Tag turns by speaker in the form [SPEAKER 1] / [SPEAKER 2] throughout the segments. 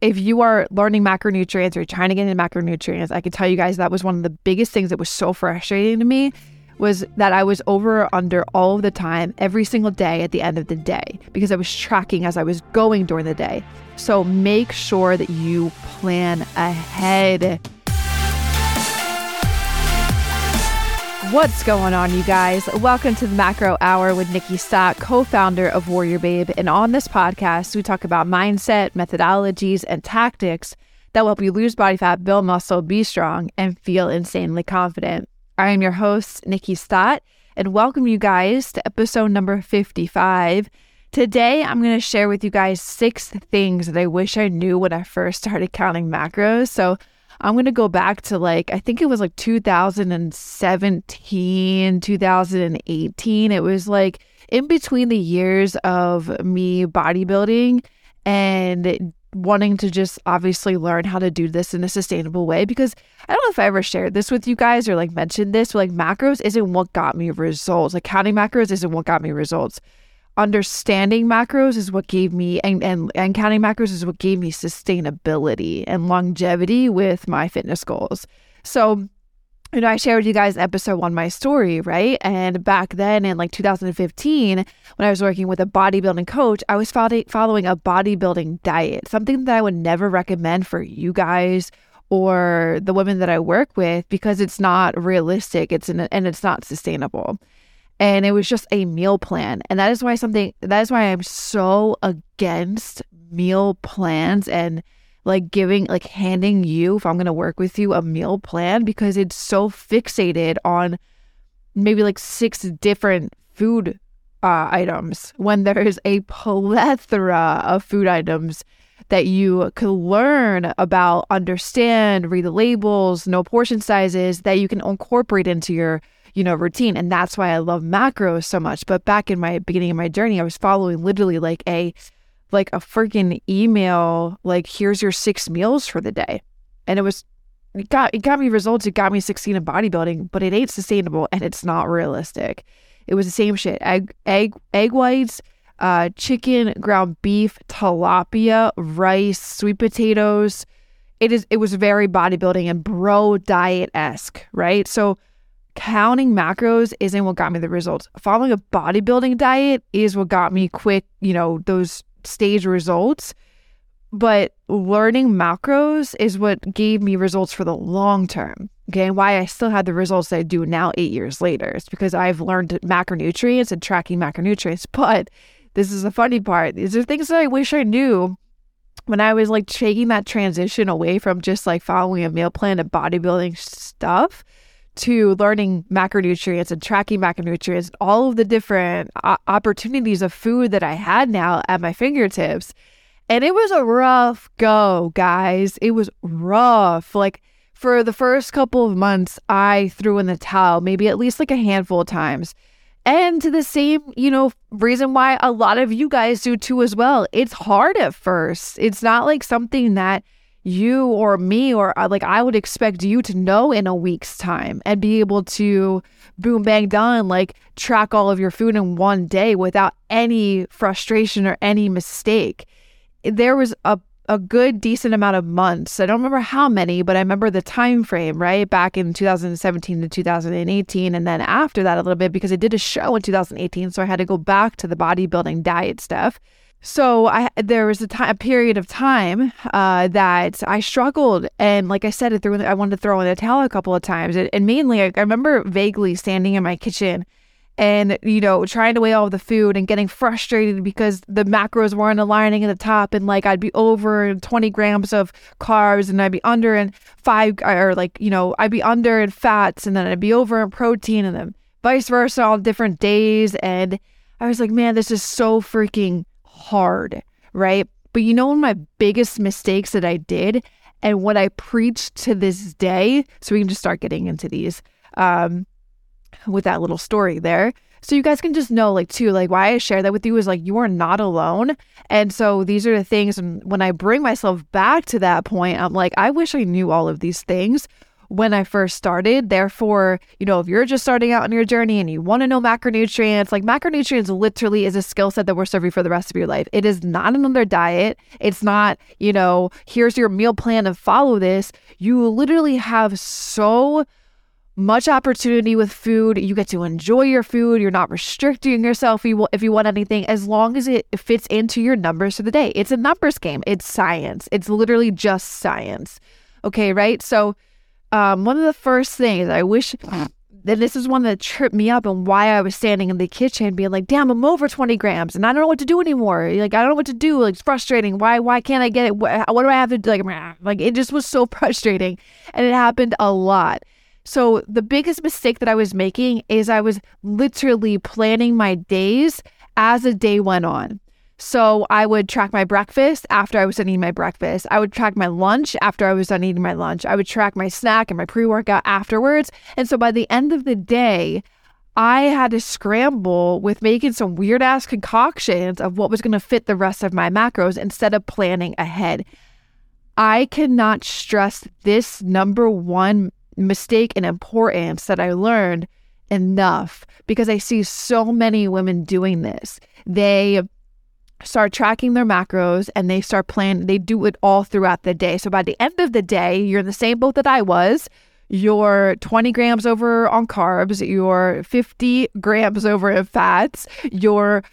[SPEAKER 1] if you are learning macronutrients or trying to get into macronutrients, I can tell you guys that was one of the biggest things that was so frustrating to me was that I was over or under all of the time, every single day at the end of the day, because I was tracking as I was going during the day. So make sure that you plan ahead. What's going on, you guys? Welcome to the Macro Hour with Nikkiey Stott, co founder of Warrior Babe. And on this podcast, we talk about mindset, methodologies, and tactics that will help you lose body fat, build muscle, be strong, and feel insanely confident. I am your host, Nikkiey Stott, and welcome you guys to episode number 55. Today, I'm going to share with you guys six things that I wish I knew when I first started counting macros. So, I'm going to go back to like, I think it was like 2017, 2018. It was like in between the years of me bodybuilding and wanting to just obviously learn how to do this in a sustainable way because I don't know if I ever shared this with you guys or like mentioned this, but like macros isn't what got me results. Like counting macros isn't what got me results understanding macros is what gave me and, and and counting macros is what gave me sustainability and longevity with my fitness goals. So you know, I shared with you guys episode one my story, right? And back then in like 2015, when I was working with a bodybuilding coach, I was following a bodybuilding diet, something that I would never recommend for you guys or the women that I work with because it's not realistic. It's an, and it's not sustainable and it was just a meal plan. And that is why something that is why I'm so against meal plans and like giving like handing you if I'm going to work with you a meal plan because it's so fixated on maybe like six different food uh, items when there is a plethora of food items that you could learn about, understand, read the labels, know portion sizes that you can incorporate into your you know, routine. And that's why I love macros so much. But back in my beginning of my journey, I was following literally like a like a freaking email, like here's your six meals for the day. And it was it got it got me results, it got me 16 in bodybuilding, but it ain't sustainable and it's not realistic. It was the same shit. Egg egg egg whites, uh, chicken, ground beef, tilapia, rice, sweet potatoes. It is it was very bodybuilding and bro diet esque, right? So counting macros isn't what got me the results. Following a bodybuilding diet is what got me quick, you know, those stage results. But learning macros is what gave me results for the long term. Okay. And why I still had the results that I do now, eight years later. It's because I've learned macronutrients and tracking macronutrients. But this is the funny part. These are things that I wish I knew when I was like taking that transition away from just like following a meal plan to bodybuilding stuff to learning macronutrients and tracking macronutrients, all of the different uh, opportunities of food that I had now at my fingertips. And it was a rough go, guys. It was rough. Like for the first couple of months, I threw in the towel, maybe at least like a handful of times. And to the same, you know, reason why a lot of you guys do too as well. It's hard at first. It's not like something that you or me or uh, like I would expect you to know in a week's time and be able to boom bang done like track all of your food in one day without any frustration or any mistake. There was a a good decent amount of months. I don't remember how many, but I remember the time frame, right? Back in 2017 to 2018 and then after that a little bit because I did a show in 2018, so I had to go back to the bodybuilding diet stuff. So I there was a time a period of time uh, that I struggled, and like I said, I, threw I wanted to throw in the towel a couple of times, and, and mainly I, I remember vaguely standing in my kitchen and you know trying to weigh all the food and getting frustrated because the macros weren't aligning at the top and like i'd be over 20 grams of carbs and i'd be under in five or like you know i'd be under in fats and then i'd be over in protein and then vice versa all different days. And i was like man this is so freaking hard, right? But you know, one of my biggest mistakes that I did and what I preach to this day, so we can just start getting into these um, with that little story there. So you guys can just know, like, too, like, why I share that with you is like, you are not alone. And so these are the things. And when I bring myself back to that point, I'm like, I wish I knew all of these things when I first started. Therefore, you know, if you're just starting out on your journey and you want to know macronutrients, like macronutrients literally is a skill set that we're serving for the rest of your life. It is not another diet. It's not, you know, here's your meal plan and follow this. You literally have so much opportunity with food. You get to enjoy your food. You're not restricting yourself if you, if you want anything, as long as it fits into your numbers for the day. It's a numbers game. It's science. It's literally just science. Okay, right? So, um, one of the first things I wish that this is one that tripped me up and why I was standing in the kitchen being like, damn, I'm over 20 grams and I don't know what to do anymore. Like, I don't know what to do. Like, it's frustrating. Why, why can't I get it? What, what do I have to do? Like, like, it just was so frustrating. And it happened a lot. So, the biggest mistake that I was making is I was literally planning my days as a day went on. So, I would track my breakfast after I was done eating my breakfast. I would track my lunch after I was done eating my lunch. I would track my snack and my pre workout afterwards. And so, by the end of the day, I had to scramble with making some weird ass concoctions of what was going to fit the rest of my macros instead of planning ahead. I cannot stress this number one mistake and importance that I learned enough because I see so many women doing this. They start tracking their macros and they start planning, they do it all throughout the day. So by the end of the day, you're in the same boat that I was. You're 20 grams over on carbs, you're 50 grams over in fats, you're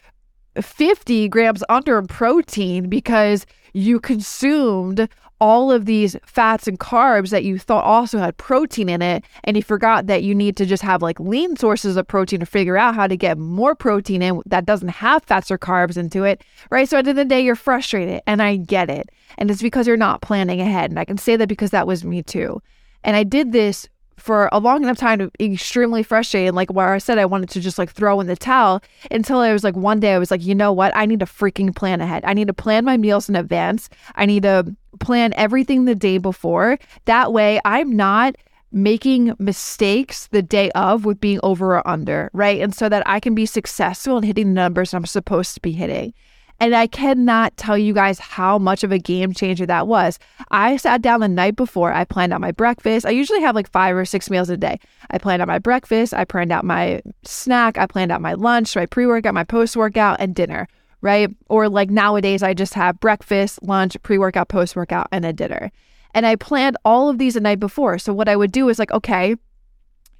[SPEAKER 1] 50 grams under in protein because you consumed all of these fats and carbs that you thought also had protein in it and you forgot that you need to just have like lean sources of protein to figure out how to get more protein in that doesn't have fats or carbs into it right? So at the end of the day you're frustrated and i get it. And it's because you're not planning ahead and i can say that because that was me too. And i did this for a long enough time to be extremely frustrated, like where I said I wanted to just like throw in the towel until I was like one day I was like, you know what? I need to freaking plan ahead. I need to plan my meals in advance. I need to plan everything the day before. That way I'm not making mistakes the day of with being over or under, right? And so that I can be successful in hitting the numbers I'm supposed to be hitting. And I cannot tell you guys how much of a game changer that was. I sat down the night before, I planned out my breakfast. I usually have like five or six meals a day. I planned out my breakfast, I planned out my snack, I planned out my lunch, my pre workout, my post workout, and dinner, right? Or like nowadays, I just have breakfast, lunch, pre workout, post workout, and a dinner. And I planned all of these the night before. So what I would do is like, okay,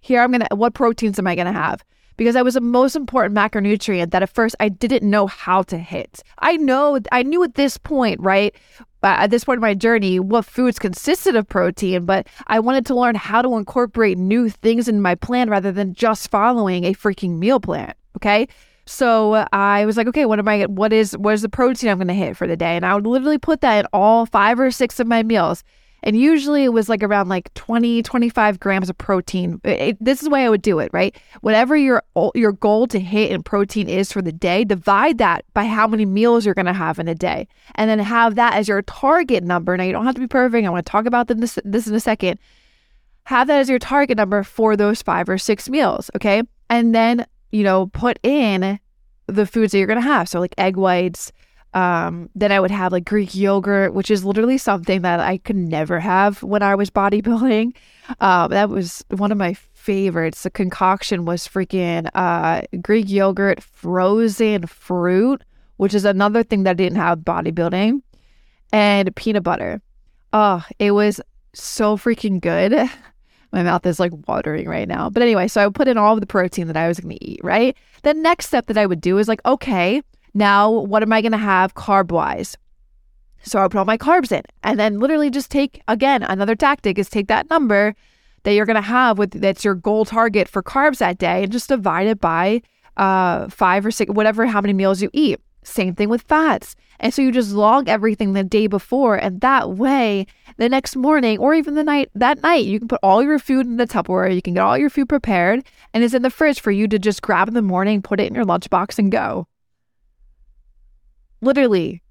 [SPEAKER 1] here I'm gonna, what proteins am I gonna have? Because that was the most important macronutrient that at first I didn't know how to hit. I know, I knew at this point, right? Uh, at this point in my journey, what foods consisted of protein, but I wanted to learn how to incorporate new things in my plan rather than just following a freaking meal plan. Okay. So uh, I was like, okay, what am I, what is, what is the protein I'm going to hit for the day? And I would literally put that in all five or six of my meals. And usually it was like around like 20, 25 grams of protein. It, this is the way I would do it, right? Whatever your your goal to hit in protein is for the day, divide that by how many meals you're going to have in a day. And then have that as your target number. Now, you don't have to be perfect. I want to talk about this, this in a second. Have that as your target number for those five or six meals, okay? And then, you know, put in the foods that you're going to have. So, like egg whites, um, then I would have like Greek yogurt, which is literally something that I could never have when I was bodybuilding. Um, that was one of my favorites. The concoction was freaking uh, Greek yogurt, frozen fruit, which is another thing that I didn't have bodybuilding, and peanut butter. Oh, it was so freaking good. My mouth is like watering right now. But anyway, so I would put in all of the protein that I was going to eat, right? The next step that I would do is like, okay, now, what am I going to have carb wise? So I'll put all my carbs in and then literally just take, again, another tactic is take that number that you're going to have with that's your goal target for carbs that day and just divide it by uh, five or six, whatever, how many meals you eat. Same thing with fats. And so you just log everything the day before. And that way, the next morning or even the night, that night, you can put all your food in the Tupperware. You can get all your food prepared and it's in the fridge for you to just grab in the morning, put it in your lunchbox and go literally.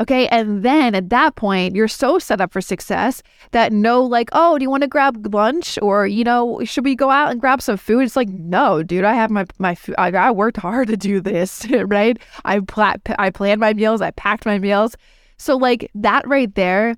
[SPEAKER 1] Okay. And then at that point, you're so set up for success that no, like, oh, do you want to grab lunch or, you know, should we go out and grab some food? It's like, no, dude, I have my, my food. I, I worked hard to do this, right? I, pla- I planned my meals, I packed my meals. So, like, that right there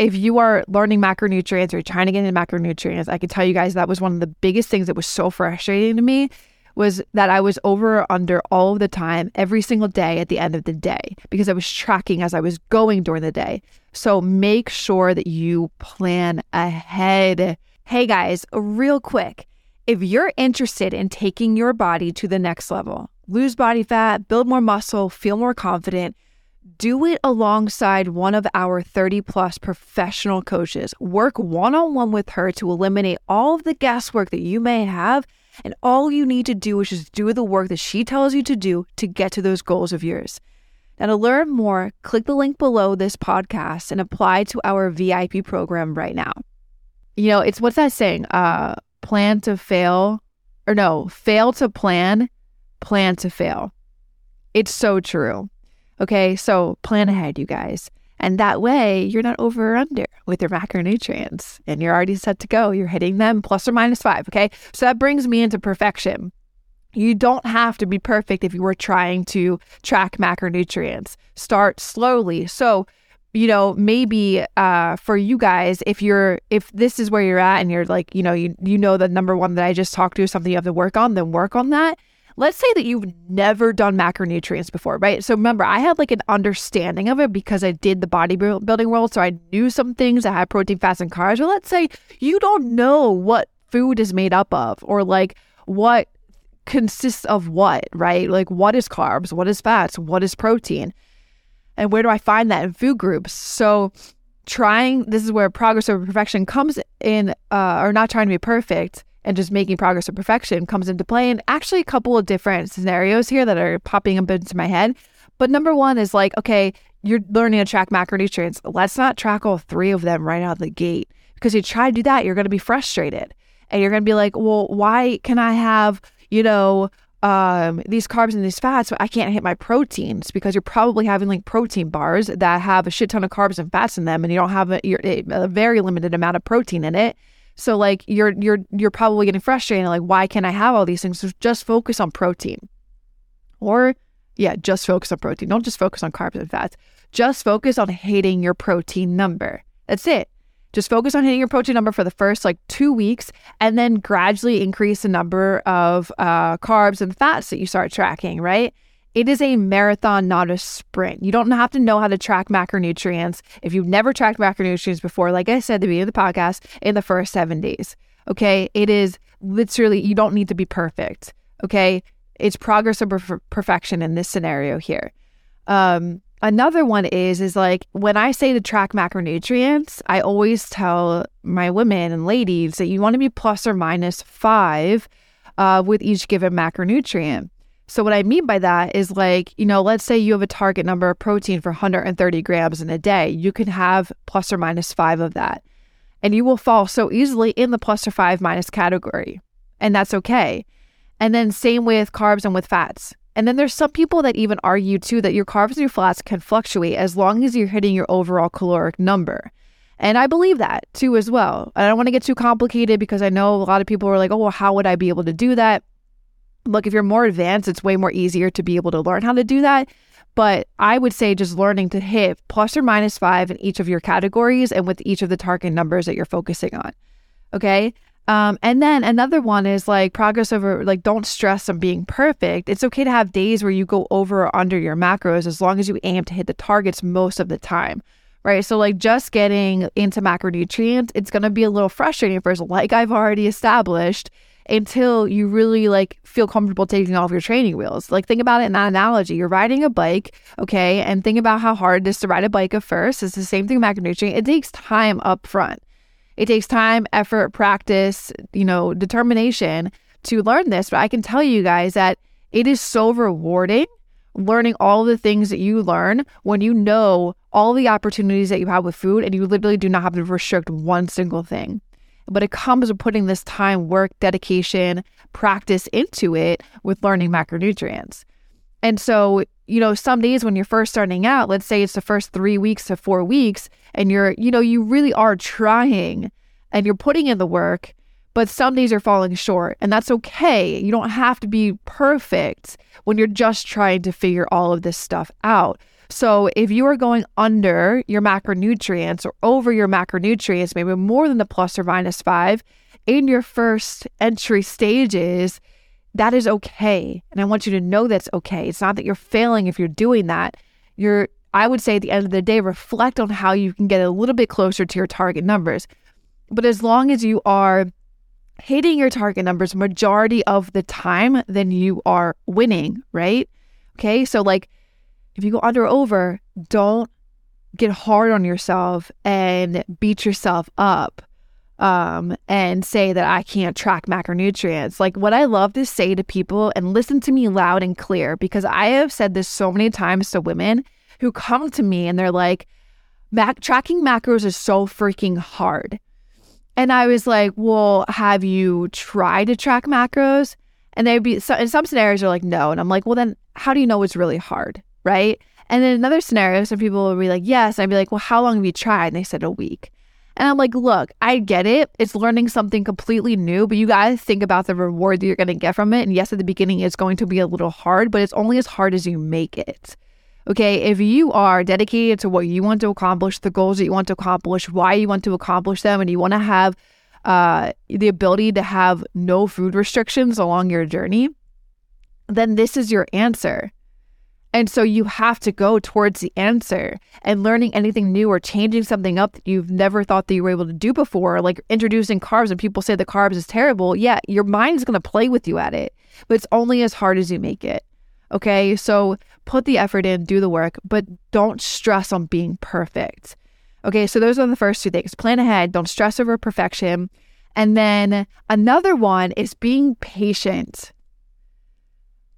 [SPEAKER 1] if you are learning macronutrients or trying to get into macronutrients, I can tell you guys that was one of the biggest things that was so frustrating to me was that I was over or under all of the time, every single day at the end of the day, because I was tracking as I was going during the day. So make sure that you plan ahead. Hey guys, real quick, if you're interested in taking your body to the next level, lose body fat, build more muscle, feel more confident, do it alongside one of our 30 plus professional coaches. Work one on one with her to eliminate all of the guesswork that you may have and all you need to do is just do the work that she tells you to do to get to those goals of yours. Now, to learn more, click the link below this podcast and apply to our VIP program right now. You know, it's what's that saying? Uh, plan to fail, or no, fail to plan, plan to fail. It's so true. Okay, so plan ahead, you guys. And that way, you're not over or under with your macronutrients and you're already set to go. You're hitting them plus or minus five. Okay. So that brings me into perfection. You don't have to be perfect if you were trying to track macronutrients. Start slowly. So, you know, maybe uh, for you guys, if you're if this is where you're at and you're like, you know, you you know the number one that I just talked to is something you have to work on, then work on that let's say that you've never done macronutrients before, right? So remember, I had like an understanding of it because I did the bodybuilding world. So I knew some things that had protein, fats, and carbs. But let's say you don't know what food is made up of or like what consists of what, right? Like what is carbs, what is fats, what is protein? And where do I find that in food groups? So trying this is where progress over perfection comes in uh, or not trying to be perfect and just making progress or perfection comes into play. And actually, a couple of different scenarios here that are popping up into my head. But number one is like, okay, you're learning to track macronutrients. Let's not track all three of them right out of the gate because you try to do that, you're going to be frustrated and you're going to be like, well, why can I have, you know, um, these carbs and these fats, but I can't hit my proteins because you're probably having like protein bars that have a shit ton of carbs and fats in them, and you don't have a, a very limited amount of protein in it. So like you're you're you're probably getting frustrated like why can't I have all these things? So just focus on protein. Or yeah, just focus on protein. Don't just focus on carbs and fats. Just focus on hitting your protein number. That's it. Just focus on hitting your protein number for the first like two weeks and then gradually increase the number of uh, carbs and fats that you start tracking, right? It is a marathon, not a sprint. You don't have to know how to track macronutrients if you've never tracked macronutrients before, like I said at the beginning of the podcast, in the first seven days. Okay. It is literally, you don't need to be perfect. Okay. It's progress over perfection in this scenario here. Um, another one is is like when I say to track macronutrients, I always tell my women and ladies that you want to be plus or minus five uh, with each given macronutrient. So, what I mean by that is like, you know, let's say you have a target number of protein for 130 grams in a day. You can have plus or minus five of that. And you will fall so easily in the plus or five minus category. And that's okay. And then, same with carbs and with fats. And then there's some people that even argue too that your carbs and your fats can fluctuate as long as you're hitting your overall caloric number. And I believe that too as well. I don't want to get too complicated because I know a lot of people are like, oh, well, how would I be able to do that? Look, if you're more advanced, it's way more easier to be able to learn how to do that. But I would say just learning to hit plus or minus five in each of your categories and with each of the target numbers that you're focusing on. Okay. Um, and then another one is like progress over, like, don't stress on being perfect. It's okay to have days where you go over or under your macros as long as you aim to hit the targets most of the time. Right. So, like, just getting into macronutrients, it's going to be a little frustrating first, like I've already established until you really like feel comfortable taking off your training wheels. Like think about it in that analogy. You're riding a bike, okay, and think about how hard it is to ride a bike at first. It's the same thing with macronutrient. It takes time up front. It takes time, effort, practice, you know, determination to learn this. But I can tell you guys that it is so rewarding learning all the things that you learn when you know all the opportunities that you have with food and you literally do not have to restrict one single thing but it comes with putting this time, work, dedication, practice into it with learning macronutrients. And so, you know, some days when you're first starting out, let's say it's the first three weeks to four weeks, and you're, you know, you really are trying and you're putting in the work, but some days you're falling short, and that's okay. You don't have to be perfect when you're just trying to figure all of this stuff out. So if you are going under your macronutrients or over your macronutrients, maybe more than the plus or minus five in your first entry stages, that is okay. And I want you to know that's okay. It's not that you're failing if you're doing that. You're, I would say at the end of the day, reflect on how you can get a little bit closer to your target numbers. But as long as you are hitting your target numbers majority of the time, then you are winning, right? Okay. So, like, if you go under or over, don't get hard on yourself and beat yourself up um, and say that I can't track macronutrients. Like, what I love to say to people, and listen to me loud and clear, because I have said this so many times to women who come to me and they're like, Mac- tracking macros is so freaking hard. And I was like, well, have you tried to track macros? And they'd be, so, in some scenarios, they're like, no. And I'm like, well, then how do you know it's really hard? Right. And then another scenario, some people will be like, yes. I'd be like, well, how long have you tried? And they said a week. And I'm like, look, I get it. It's learning something completely new, but you got to think about the reward that you're going to get from it. And yes, at the beginning, it's going to be a little hard, but it's only as hard as you make it. Okay. If you are dedicated to what you want to accomplish, the goals that you want to accomplish, why you want to accomplish them, and you want to have uh, the ability to have no food restrictions along your journey, then this is your answer. And so you have to go towards the answer and learning anything new or changing something up that you've never thought that you were able to do before, like introducing carbs and people say the carbs is terrible. Yeah, your mind's going to play with you at it, but it's only as hard as you make it. Okay. So put the effort in, do the work, but don't stress on being perfect. Okay. So those are the first two things plan ahead, don't stress over perfection. And then another one is being patient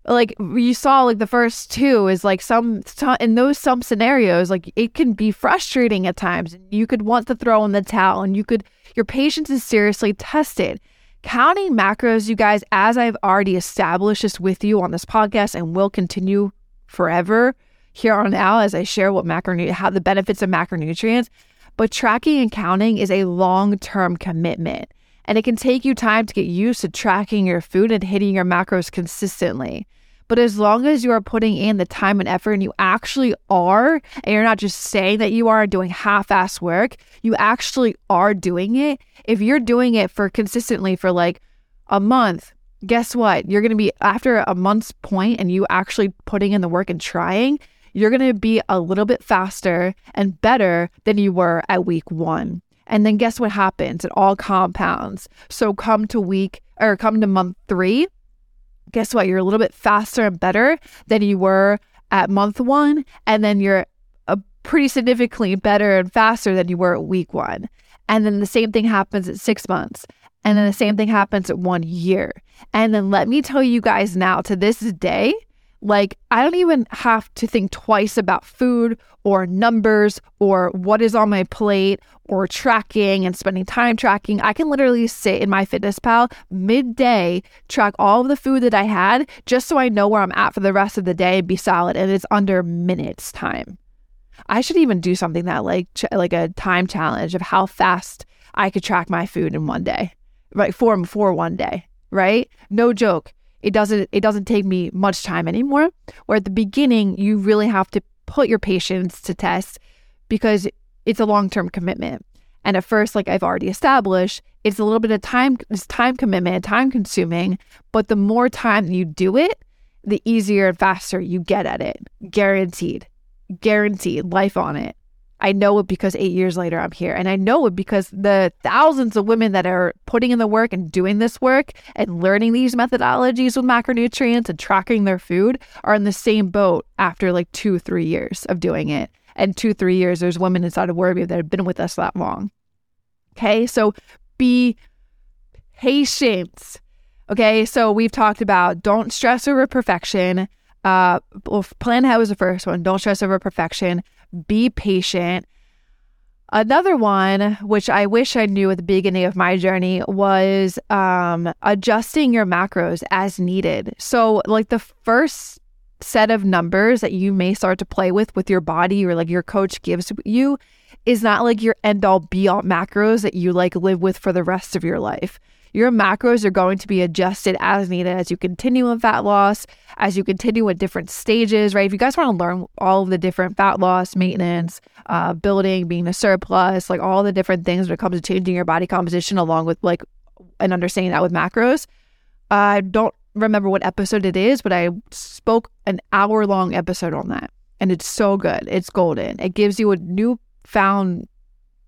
[SPEAKER 1] like you saw like the first two is like some, in those some scenarios like it can be frustrating at times you could want to throw in the towel and you could your patience is seriously tested counting macros you guys as i've already established this with you on this podcast and will continue forever here on out as i share what macro how the benefits of macronutrients but tracking and counting is a long-term commitment and it can take you time to get used to tracking your food and hitting your macros consistently. But as long as you are putting in the time and effort and you actually are, and you're not just saying that you are doing half ass work, you actually are doing it. If you're doing it for consistently for like a month, guess what? You're going to be after a month's point and you actually putting in the work and trying, you're going to be a little bit faster and better than you were at week one. And then guess what happens? It all compounds. So come to week or come to month three, guess what? You're a little bit faster and better than you were at month one. And then you're a pretty significantly better and faster than you were at week one. And then the same thing happens at six months. And then the same thing happens at one year. And then let me tell you guys now to this day, like, I don't even have to think twice about food or numbers or what is on my plate or tracking and spending time tracking. I can literally sit in MyFitnessPal midday, track all of the food that I had just so I know where I'm at for the rest of the day and be solid. And it's under minutes time. I should even do something that like ch- like a time challenge of how fast I could track my food in one day, right? For for one day, right? No joke it doesn't it doesn't take me much time anymore. Where at the beginning you really have to put your patience to test because it's a long-term commitment. And at first like i've already established it's a little bit of time it's time commitment time consuming. But the more time you do it the easier and faster you get at it. Guaranteed. Guaranteed. Life on it I know it because eight years later I'm here. And I know it because the thousands of women that are putting in the work and doing this work and learning these methodologies with macronutrients and tracking their food are in the same boat after like two, three years of doing it. And two, three years, there's women inside of Warrior that have been with us that long. Okay. So be patient. Okay. So we've talked about don't stress over perfection. Uh, well, plan how was the first one. Don't stress over perfection be patient. Another one, which I wish I knew at the beginning of my journey, was um, adjusting your macros as needed. So, like the first set of numbers that you may start to play with with your body or like your coach gives you, is not like your end all be all macros that you like live with for the rest of your life. Your macros are going to be adjusted as needed as you continue in fat loss, as you continue at different stages, right? If you guys want to learn all of the different fat loss, maintenance, uh, building, being a surplus, like all the different things when it comes to changing your body composition, along with like and understanding that with macros, I don't remember what episode it is, but I spoke an hour long episode on that. And it's so good. It's golden. It gives you a newfound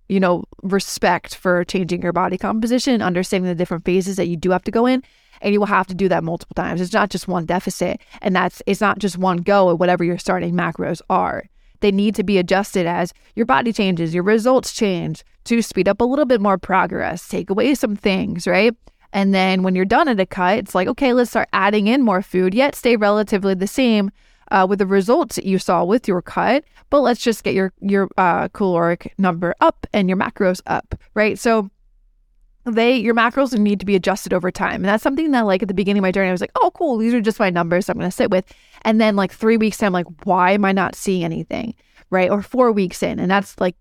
[SPEAKER 1] you know, respect for changing your body composition, understanding the different phases that you do have to go in. And you will have to do that multiple times. It's not just one deficit. And that's, it's not just one go at whatever your starting macros are. They need to be adjusted as your body changes, your results change to speed up a little bit more progress, take away some things, right? And then when you're done at a cut, it's like, okay, let's start adding in more food, yet stay relatively the same uh, with the results that you saw with your cut, but let's just get your your uh, caloric number up and your macros up, right? So they your macros need to be adjusted over time, and that's something that like at the beginning of my journey, I was like, oh cool, these are just my numbers, I'm going to sit with, and then like three weeks in, I'm like, why am I not seeing anything, right? Or four weeks in, and that's like,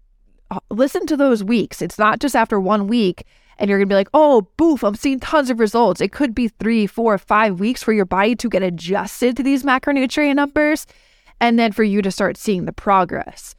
[SPEAKER 1] uh, listen to those weeks. It's not just after one week and you're gonna be like, oh, boof, I'm seeing tons of results. It could be three, four, five weeks for your body to get adjusted to these macronutrient numbers and then for you to start seeing the progress.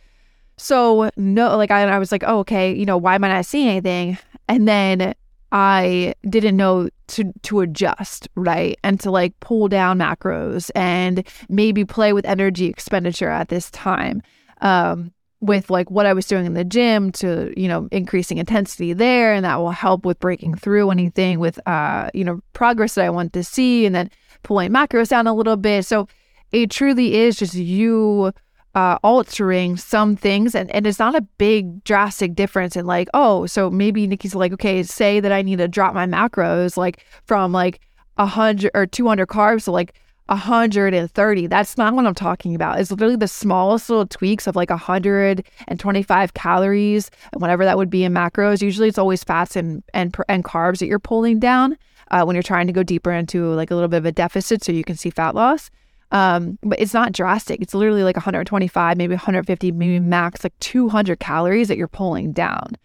[SPEAKER 1] So, no, like I, I was like, oh, okay, you know, why am I not seeing anything? And then I didn't know to to adjust, right? And to like pull down macros and maybe play with energy expenditure at this time. Um, with like what I was doing in the gym to, you know, increasing intensity there. And that will help with breaking through anything with, uh, you know, progress that I want to see and then pulling macros down a little bit. So it truly is just you uh, altering some things. And, and it's not a big drastic difference in like, oh, so maybe Nikkiey's like, okay, say that I need to drop my macros like from like a hundred or 200 carbs to like 130. That's not what I'm talking about. It's literally the smallest little tweaks of like 125 calories, and whatever that would be in macros. Usually it's always fats and and, and carbs that you're pulling down uh, when you're trying to go deeper into like a little bit of a deficit so you can see fat loss. Um, but it's not drastic. It's literally like 125, maybe 150, maybe max like 200 calories that you're pulling down.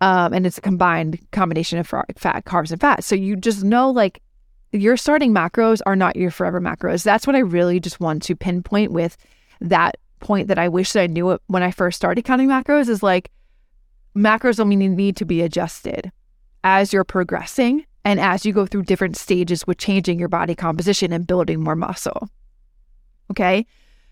[SPEAKER 1] Um, and it's a combined combination of fat, carbs, and fat. So you just know like your starting macros are not your forever macros. That's what I really just want to pinpoint with that point that I wish that I knew it when I first started counting macros is like macros only need to be adjusted as you're progressing and as you go through different stages with changing your body composition and building more muscle. Okay.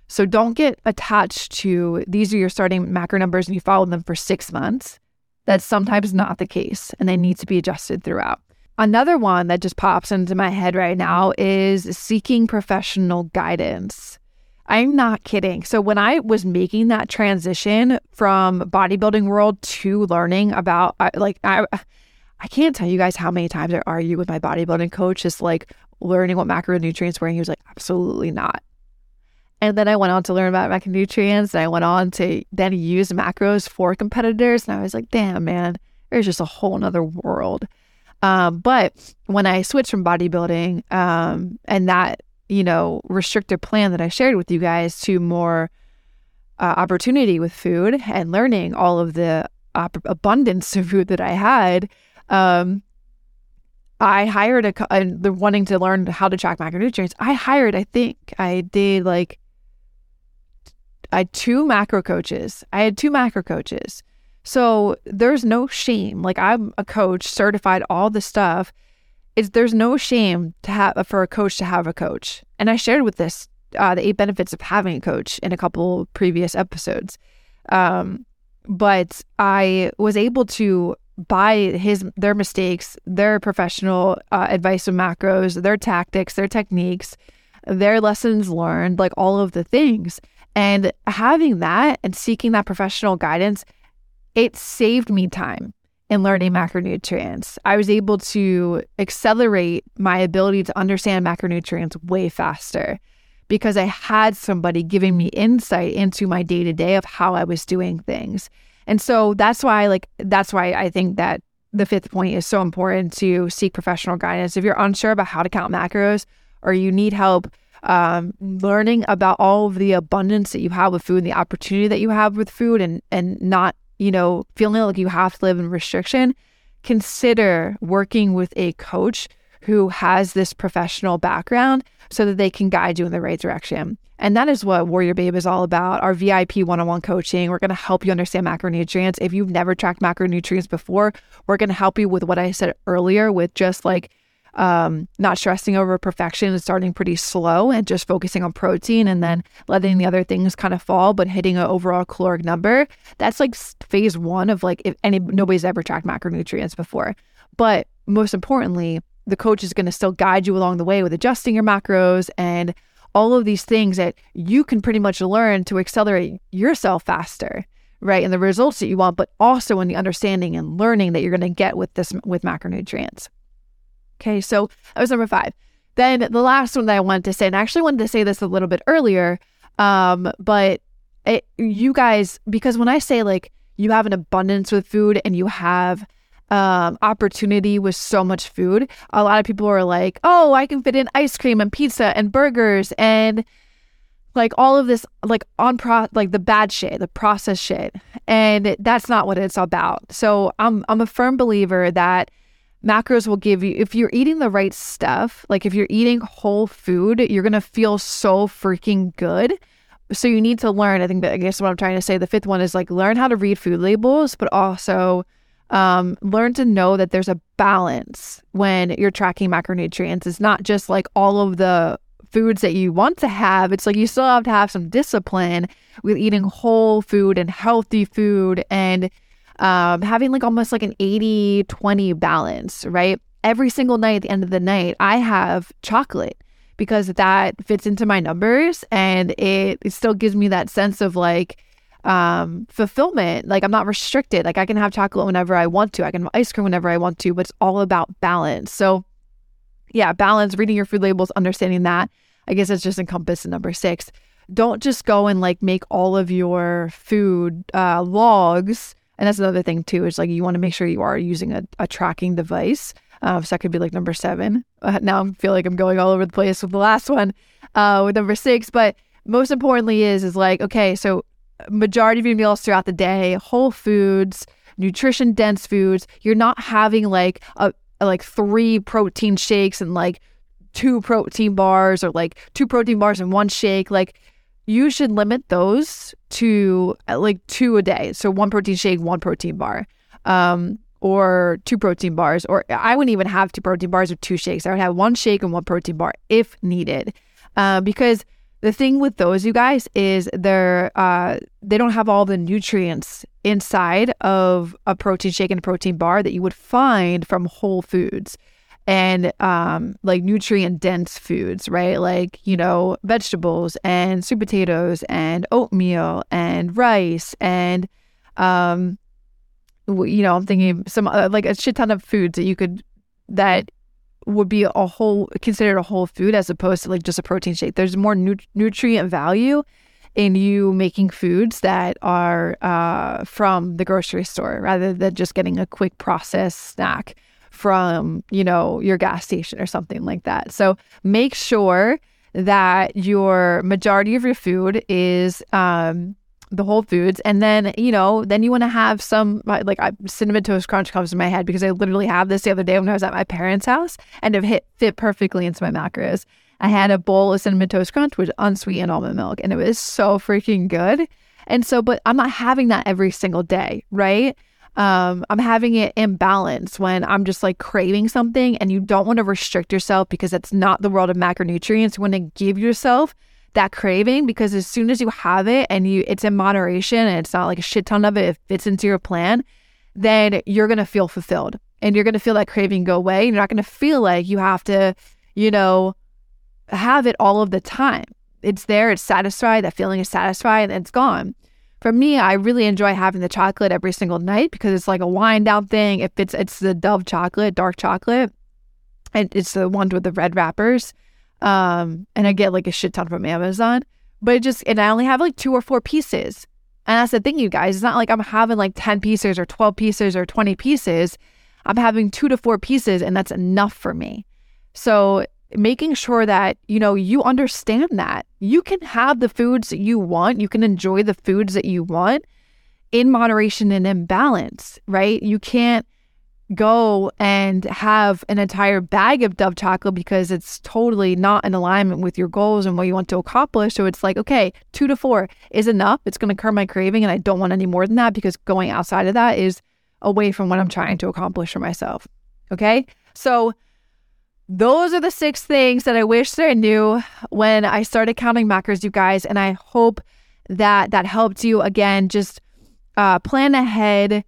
[SPEAKER 1] So don't get attached to these are your starting macro numbers and you follow them for six months. That's sometimes not the case and they need to be adjusted throughout. Another one that just pops into my head right now is seeking professional guidance. I'm not kidding. So when I was making that transition from bodybuilding world to learning about like I I can't tell you guys how many times I argue with my bodybuilding coach just like learning what macronutrients were and he was like absolutely not. And then I went on to learn about macronutrients and I went on to then use macros for competitors and I was like, damn man, there's just a whole nother world. Um, but when I switched from bodybuilding um, and that, you know, restricted plan that I shared with you guys to more uh, opportunity with food and learning all of the op- abundance of food that I had, um, I hired a, and wanting to learn how to track macronutrients. I hired, I think I did like, I had two macro coaches. I had two macro coaches so there's no shame. Like I'm a coach, certified, all the stuff. It's there's no shame to have for a coach to have a coach. And I shared with this uh, the eight benefits of having a coach in a couple previous episodes. Um, but I was able to buy his their mistakes, their professional uh, advice of macros, their tactics, their techniques, their lessons learned, like all of the things. And having that and seeking that professional guidance it saved me time in learning macronutrients. I was able to accelerate my ability to understand macronutrients way faster because I had somebody giving me insight into my day to day of how I was doing things. And so that's why, like, that's why I think that the fifth point is so important to seek professional guidance. If you're unsure about how to count macros or you need help um, learning about all of the abundance that you have with food and the opportunity that you have with food and, and not you know, feeling like you have to live in restriction, consider working with a coach who has this professional background so that they can guide you in the right direction. And that is what Warrior Babe is all about. Our VIP one on one coaching. We're going to help you understand macronutrients. If you've never tracked macronutrients before, we're going to help you with what I said earlier with just like um, not stressing over perfection and starting pretty slow and just focusing on protein and then letting the other things kind of fall, but hitting an overall caloric number. That's like phase one of like if any nobody's ever tracked macronutrients before. But most importantly, the coach is going to still guide you along the way with adjusting your macros and all of these things that you can pretty much learn to accelerate yourself faster right and the results that you want but also in the understanding and learning that you're going to get with this with macronutrients okay so that was number five then the last one that i wanted to say and i actually wanted to say this a little bit earlier um, but it, you guys because when i say like you have an abundance with food and you have um, opportunity with so much food. A lot of people are like, oh, I can fit in ice cream and pizza and burgers and like all of this, like on pro, like the bad shit, the processed shit. And that's not what it's about. So I'm, I'm a firm believer that macros will give you, if you're eating the right stuff, like if you're eating whole food, you're going to feel so freaking good. So you need to learn. I think that I guess what I'm trying to say. The fifth one is like learn how to read food labels, but also um, learn to know that there's a balance when you're tracking macronutrients. It's not just like all of the foods that you want to have. It's like you still have to have some discipline with eating whole food and healthy food and um, having like almost like an 80 20 balance, right? Every single night at the end of the night, I have chocolate because that fits into my numbers and it, it still gives me that sense of like, um, fulfillment. Like I'm not restricted. Like I can have chocolate whenever I want to. I can have ice cream whenever I want to, but it's all about balance. So yeah, balance, reading your food labels, understanding that. I guess it's just encompassed in number six. Don't just go and like make all of your food uh, logs. And that's another thing too, is like you want to make sure you are using a, a tracking device. Uh, so that could be like number seven. Uh, now I feel like I'm going all over the place with the last one, uh, with number six. But most importantly is is like okay, so majority of your meals throughout the day, whole foods, nutrition dense foods. You're not having like a like three protein shakes and like two protein bars or like two protein bars and one shake. Like you should limit those to uh, like two a day. So one protein shake, one protein bar. Um, or two protein bars, or I wouldn't even have two protein bars or two shakes. I would have one shake and one protein bar if needed. Uh, because the thing with those, you guys, is they're uh, they don't have all the nutrients inside of a protein shake and a protein bar that you would find from whole foods and um, like nutrient dense foods, right? Like you know vegetables and sweet potatoes and oatmeal and rice and um, you know I'm thinking some uh, like a shit ton of foods that you could that would be a whole considered a whole food as opposed to like just a protein shake. There's more nu- nutrient value in you making foods that are uh, from the grocery store rather than just getting a quick processed snack from you know your gas station or something like that. So make sure that your majority of your food is um, the Whole Foods, and then you know, then you want to have some like I, cinnamon toast crunch comes to my head because I literally have this the other day when I was at my parents' house, and it hit fit perfectly into my macros. I had a bowl of cinnamon toast crunch with unsweetened almond milk, and it was so freaking good. And so, but I'm not having that every single day, right? Um, I'm having it in balance when I'm just like craving something, and you don't want to restrict yourself because it's not the world of macronutrients. You want to give yourself that craving because as soon as you have it and you it's in moderation and it's not like a shit ton of it, it fits into your plan, then you're gonna feel fulfilled and you're gonna feel that craving go away. You're not gonna feel like you have to, you know, have it all of the time. It's there, it's satisfied, that feeling is satisfied, and it's gone. For me, I really enjoy having the chocolate every single night because it's like a wind down thing. If it's it's the Dove chocolate, dark chocolate, and it's the ones with the red wrappers. Um, and I get like a shit ton from Amazon, but it just, and I only have like two or four pieces. And that's the thing, you guys. It's not like I'm having like 10 pieces or 12 pieces or 20 pieces. I'm having two to four pieces, and that's enough for me. So, making sure that, you know, you understand that you can have the foods that you want, you can enjoy the foods that you want. in moderation and in balance, right? You can't go and have an entire bag of Dove chocolate because it's totally not in alignment with your goals and what you want to accomplish. So it's like, okay, two to four is enough. It's going to curb my craving, and I don't want any more than that because going outside of that is away from what I'm trying to accomplish for myself. Okay. So those are the six things that I wish that I knew when I started counting macros, you guys. And I hope that that helped you. Again, just uh, plan ahead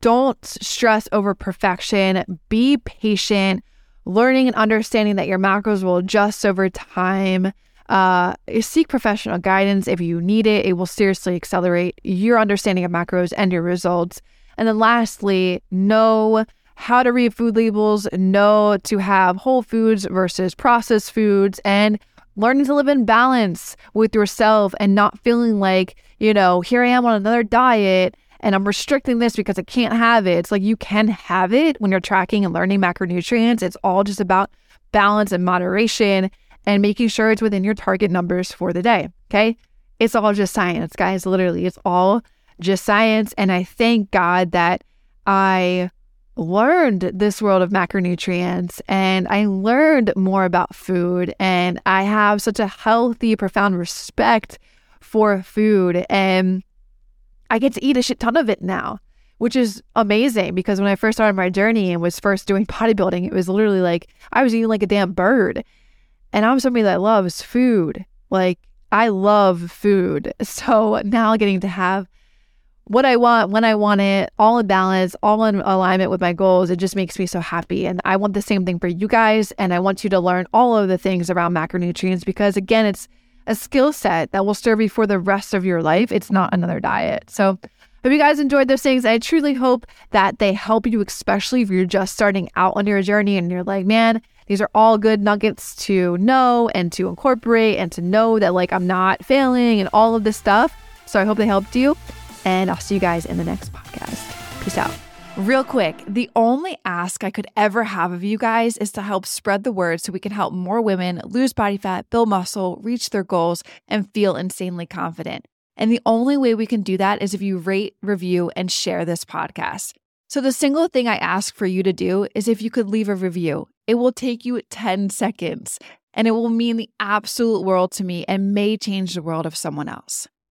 [SPEAKER 1] don't stress over perfection. Be patient, learning and understanding that your macros will adjust over time. Uh, seek professional guidance if you need it. It will seriously accelerate your understanding of macros and your results. And then lastly, know how to read food labels, know to have whole foods versus processed foods, and learning to live in balance with yourself and not feeling like, you know, here I am on another diet and I'm restricting this because I can't have it. It's like you can have it when you're tracking and learning macronutrients. It's all just about balance and moderation and making sure it's within your target numbers for the day. Okay. It's all just science, guys. Literally, it's all just science. And I thank God that I learned this world of macronutrients and I learned more about food. And I have such a healthy, profound respect for food. And I get to eat a shit ton of it now, which is amazing because when I first started my journey and was first doing bodybuilding, it was literally like I was eating like a damn bird. And I'm somebody that loves food. Like I love food. So now getting to have what I want when I want it, all in balance, all in alignment with my goals, it just makes me so happy. And I want the same thing for you guys. And I want you to learn all of the things around macronutrients because, again, it's a skill set that will serve you for the rest of your life. It's not another diet. So, hope you guys enjoyed those things. I truly hope that they help you, especially if you're just starting out on your journey and you're like, man, these are all good nuggets to know and to incorporate and to know that like I'm not failing and all of this stuff. So, I hope they helped you. And I'll see you guys in the next podcast. Peace out.
[SPEAKER 2] Real quick, the only ask I could ever have of you guys is to help spread the word so we can help more women lose body fat, build muscle, reach their goals, and feel insanely confident. And the only way we can do that is if you rate, review, and share this podcast. So, the single thing I ask for you to do is if you could leave a review. It will take you 10 seconds and it will mean the absolute world to me and may change the world of someone else.